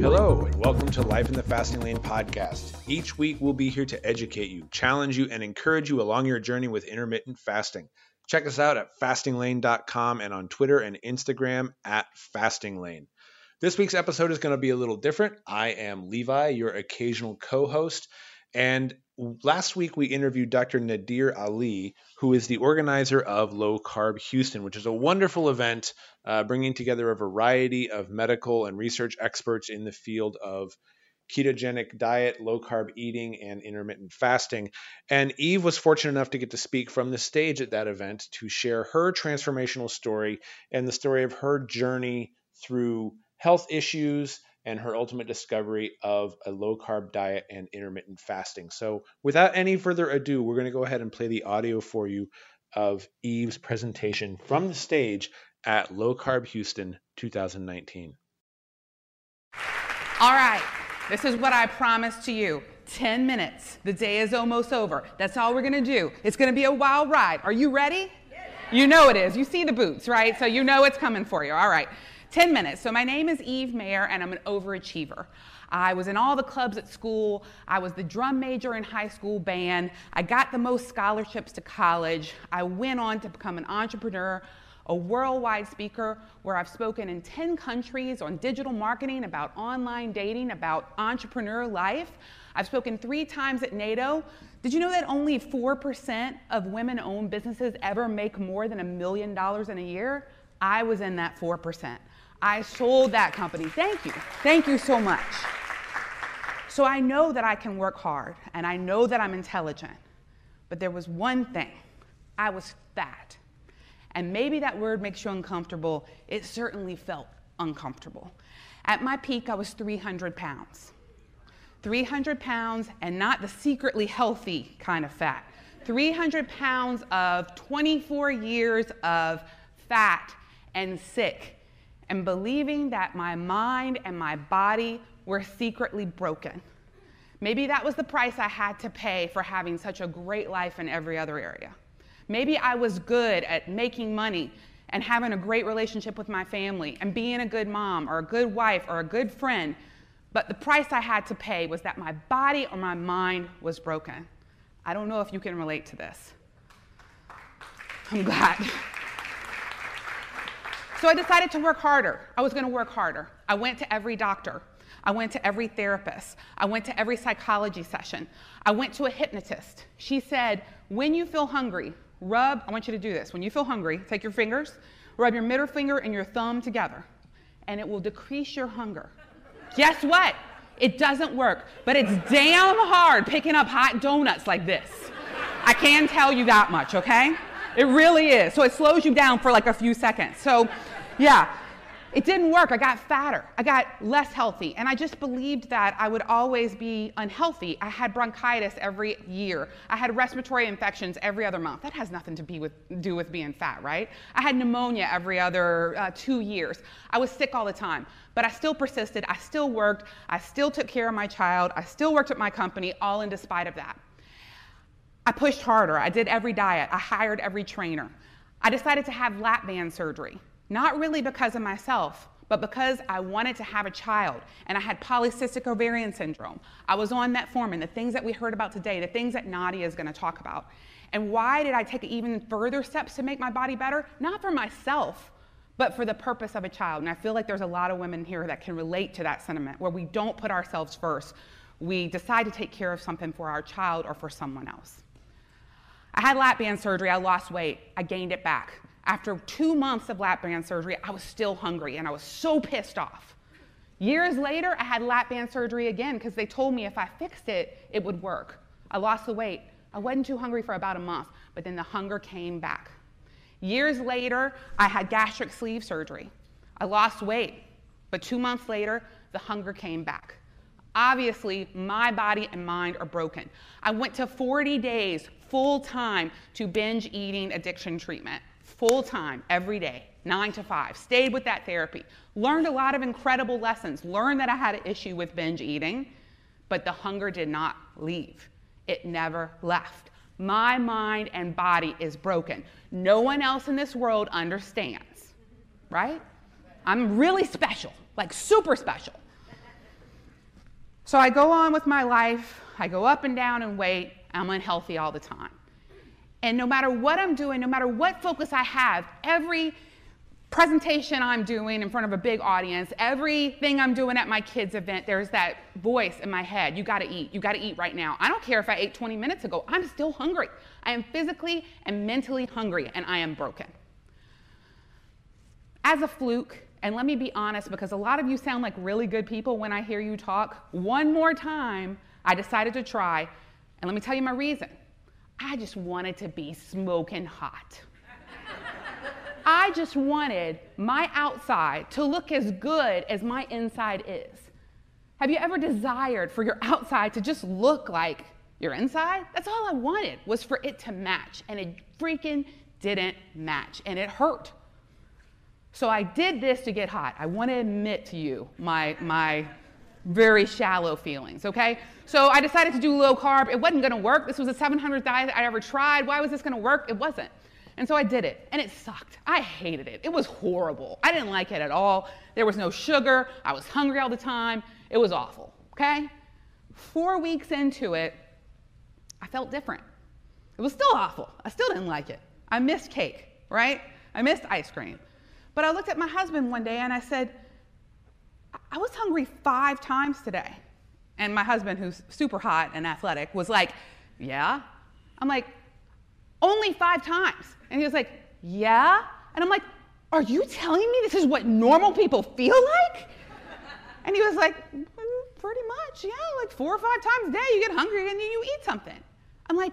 Hello, and welcome to Life in the Fasting Lane podcast. Each week, we'll be here to educate you, challenge you, and encourage you along your journey with intermittent fasting. Check us out at fastinglane.com and on Twitter and Instagram at fastinglane. This week's episode is going to be a little different. I am Levi, your occasional co host. And last week we interviewed Dr. Nadir Ali, who is the organizer of Low Carb Houston, which is a wonderful event uh, bringing together a variety of medical and research experts in the field of ketogenic diet, low carb eating, and intermittent fasting. And Eve was fortunate enough to get to speak from the stage at that event to share her transformational story and the story of her journey through health issues and her ultimate discovery of a low carb diet and intermittent fasting. So, without any further ado, we're going to go ahead and play the audio for you of Eve's presentation from the stage at Low Carb Houston 2019. All right, this is what I promised to you. 10 minutes. The day is almost over. That's all we're gonna do. It's gonna be a wild ride. Are you ready? Yes. You know it is. You see the boots, right? So you know it's coming for you. All right. 10 minutes. So my name is Eve Mayer, and I'm an overachiever. I was in all the clubs at school. I was the drum major in high school band. I got the most scholarships to college. I went on to become an entrepreneur, a worldwide speaker where I've spoken in 10 countries on digital marketing, about online dating, about entrepreneur life. I've spoken three times at NATO. Did you know that only 4% of women owned businesses ever make more than a million dollars in a year? I was in that 4%. I sold that company. Thank you. Thank you so much. So I know that I can work hard and I know that I'm intelligent. But there was one thing I was fat. And maybe that word makes you uncomfortable. It certainly felt uncomfortable. At my peak, I was 300 pounds. 300 pounds and not the secretly healthy kind of fat. 300 pounds of 24 years of fat and sick and believing that my mind and my body were secretly broken. Maybe that was the price I had to pay for having such a great life in every other area. Maybe I was good at making money and having a great relationship with my family and being a good mom or a good wife or a good friend, but the price I had to pay was that my body or my mind was broken. I don't know if you can relate to this. I'm glad. So I decided to work harder. I was going to work harder. I went to every doctor. I went to every therapist. I went to every psychology session. I went to a hypnotist. She said, when you feel hungry, rub, I want you to do this. When you feel hungry, take your fingers, rub your middle finger and your thumb together, and it will decrease your hunger. Guess what? It doesn't work, but it's damn hard picking up hot donuts like this. I can tell you that much, okay? It really is. So it slows you down for like a few seconds. So, yeah, it didn't work. I got fatter. I got less healthy. And I just believed that I would always be unhealthy. I had bronchitis every year. I had respiratory infections every other month. That has nothing to be with, do with being fat, right? I had pneumonia every other uh, two years. I was sick all the time. But I still persisted. I still worked. I still took care of my child. I still worked at my company, all in despite of that. I pushed harder. I did every diet. I hired every trainer. I decided to have lap band surgery, not really because of myself, but because I wanted to have a child and I had polycystic ovarian syndrome. I was on metformin, the things that we heard about today, the things that Nadia is going to talk about. And why did I take even further steps to make my body better? Not for myself, but for the purpose of a child. And I feel like there's a lot of women here that can relate to that sentiment where we don't put ourselves first. We decide to take care of something for our child or for someone else. I had lap band surgery, I lost weight, I gained it back. After two months of lap band surgery, I was still hungry and I was so pissed off. Years later, I had lap band surgery again because they told me if I fixed it, it would work. I lost the weight. I wasn't too hungry for about a month, but then the hunger came back. Years later, I had gastric sleeve surgery. I lost weight, but two months later, the hunger came back. Obviously, my body and mind are broken. I went to 40 days full time to binge eating addiction treatment, full time, every day, nine to five. Stayed with that therapy. Learned a lot of incredible lessons. Learned that I had an issue with binge eating, but the hunger did not leave. It never left. My mind and body is broken. No one else in this world understands, right? I'm really special, like super special. So I go on with my life. I go up and down in weight. I'm unhealthy all the time. And no matter what I'm doing, no matter what focus I have, every presentation I'm doing in front of a big audience, everything I'm doing at my kids' event, there's that voice in my head you gotta eat, you gotta eat right now. I don't care if I ate 20 minutes ago, I'm still hungry. I am physically and mentally hungry, and I am broken. As a fluke, and let me be honest because a lot of you sound like really good people when I hear you talk, one more time, I decided to try, and let me tell you my reason. I just wanted to be smoking hot. I just wanted my outside to look as good as my inside is. Have you ever desired for your outside to just look like your inside? That's all I wanted was for it to match, and it freaking didn't match, and it hurt. So I did this to get hot. I want to admit to you my my very shallow feelings, okay? So I decided to do low carb. It wasn't to work. This was the 700th diet I ever tried. Why was this to work? It wasn't. And so I did it, and it sucked. I hated it. It was horrible. I didn't like it at all. There was no sugar. I was hungry all the time. It was awful, okay? Four weeks into it, I felt different. It was still awful. I still didn't like it. I missed cake, right? I missed ice cream. But I looked at my husband one day and I said, I was hungry five times today. And my husband, who's super hot and athletic, was like, Yeah? I'm like, Only five times. And he was like, Yeah? And I'm like, Are you telling me this is what normal people feel like? And he was like, mm, Pretty much, yeah. Like four or five times a day, you get hungry and then you eat something. I'm like,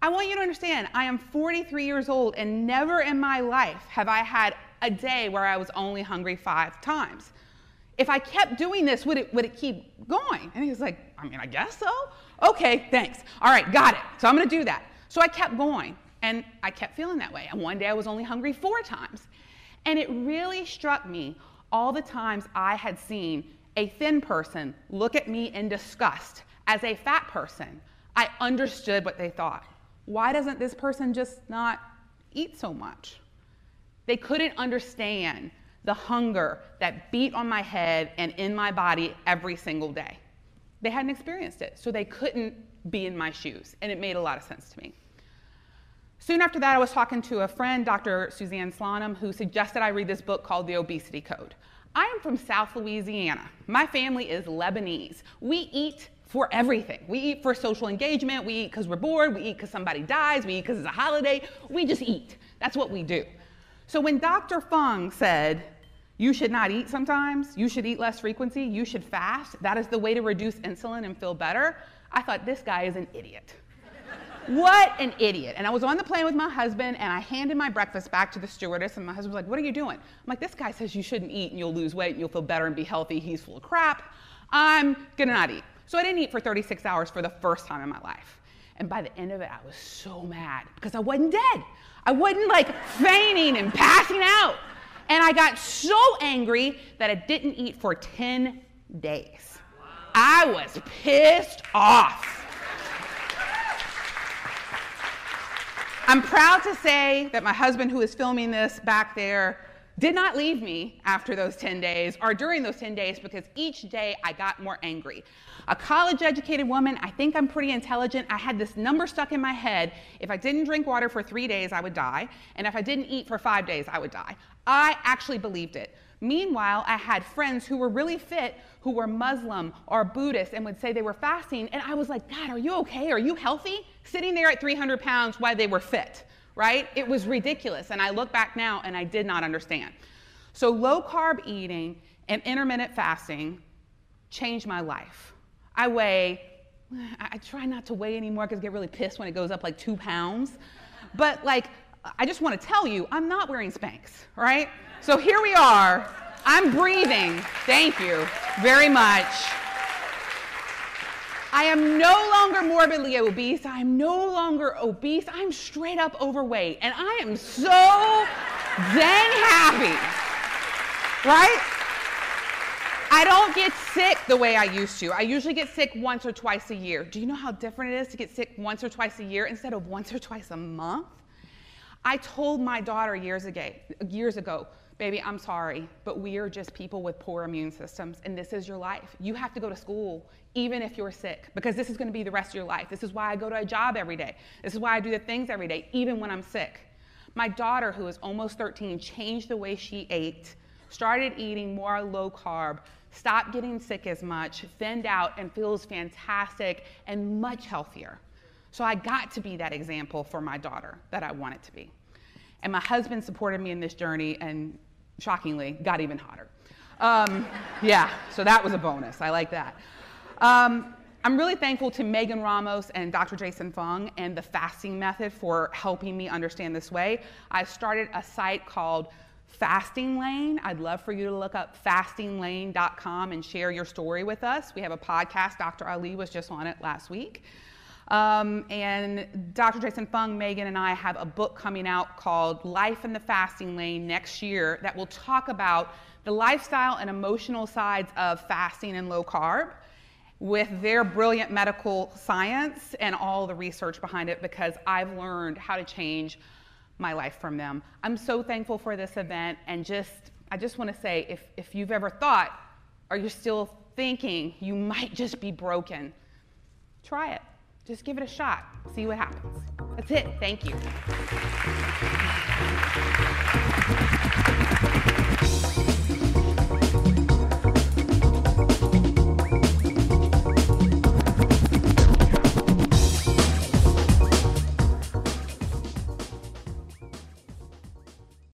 I want you to understand, I am 43 years old, and never in my life have I had a day where I was only hungry five times. If I kept doing this, would it, would it keep going? And he was like, I mean, I guess so. Okay, thanks. All right, got it. So I'm going to do that. So I kept going. And I kept feeling that way. And one day I was only hungry four times. And it really struck me all the times I had seen a thin person look at me in disgust as a fat person. I understood what they thought. Why doesn't this person just not eat so much? They couldn't understand the hunger that beat on my head and in my body every single day. They hadn't experienced it, so they couldn't be in my shoes, and it made a lot of sense to me. Soon after that, I was talking to a friend, Dr. Suzanne Slonim, who suggested I read this book called The Obesity Code. I am from South Louisiana. My family is Lebanese. We eat for everything. We eat for social engagement. We eat because we're bored. We eat because somebody dies. We eat because it's a holiday. We just eat. That's what we do. So when Dr. Fung said, you should not eat sometimes, you should eat less frequency, you should fast, that is the way to reduce insulin and feel better, I thought this guy is an idiot. what an idiot. And I was on the plane with my husband and I handed my breakfast back to the stewardess and my husband was like, What are you doing? I'm like, This guy says you shouldn't eat and you'll lose weight and you'll feel better and be healthy. He's full of crap. I'm gonna not eat. So I didn't eat for 36 hours for the first time in my life. And by the end of it, I was so mad because I wasn't dead. I wasn't like fainting and passing out. And I got so angry that I didn't eat for 10 days. I was pissed off. I'm proud to say that my husband, who is filming this back there, did not leave me after those 10 days or during those 10 days because each day I got more angry. A college educated woman, I think I'm pretty intelligent. I had this number stuck in my head. If I didn't drink water for three days, I would die. And if I didn't eat for five days, I would die. I actually believed it. Meanwhile, I had friends who were really fit, who were Muslim or Buddhist, and would say they were fasting. And I was like, God, are you okay? Are you healthy? Sitting there at 300 pounds while they were fit right? It was ridiculous. And I look back now and I did not understand. So, low carb eating and intermittent fasting changed my life. I weigh, I try not to weigh anymore because I get really pissed when it goes up like two pounds. But, like, I just want to tell you, I'm not wearing Spanx, right? So here we are. I'm breathing. Thank you very much. I am no longer morbidly obese. I am no longer obese. I'm straight up overweight. And I am so dang happy. Right? I don't get sick the way I used to. I usually get sick once or twice a year. Do you know how different it is to get sick once or twice a year instead of once or twice a month? I told my daughter years ago, years ago, baby, I'm sorry, but we are just people with poor immune systems, and this is your life. You have to go to school even if you're sick, because this is going to be the rest of your life. This is why I go to a job every day. This is why I do the things every day, even when I'm sick. My daughter, who is almost 13, changed the way she ate, started eating more low carb, stopped getting sick as much, thinned out, and feels fantastic and much healthier. So I got to be that example for my daughter that I wanted to be. And my husband supported me in this journey and shockingly got even hotter. Um, yeah, so that was a bonus. I like that. Um, I'm really thankful to Megan Ramos and Dr. Jason Fung and the fasting method for helping me understand this way. I started a site called Fasting Lane. I'd love for you to look up fastinglane.com and share your story with us. We have a podcast. Dr. Ali was just on it last week. Um, and Dr. Jason Fung, Megan, and I have a book coming out called Life in the Fasting Lane next year that will talk about the lifestyle and emotional sides of fasting and low carb with their brilliant medical science and all the research behind it because I've learned how to change my life from them. I'm so thankful for this event and just I just want to say if, if you've ever thought or you're still thinking you might just be broken, try it. Just give it a shot. See what happens. That's it. Thank you.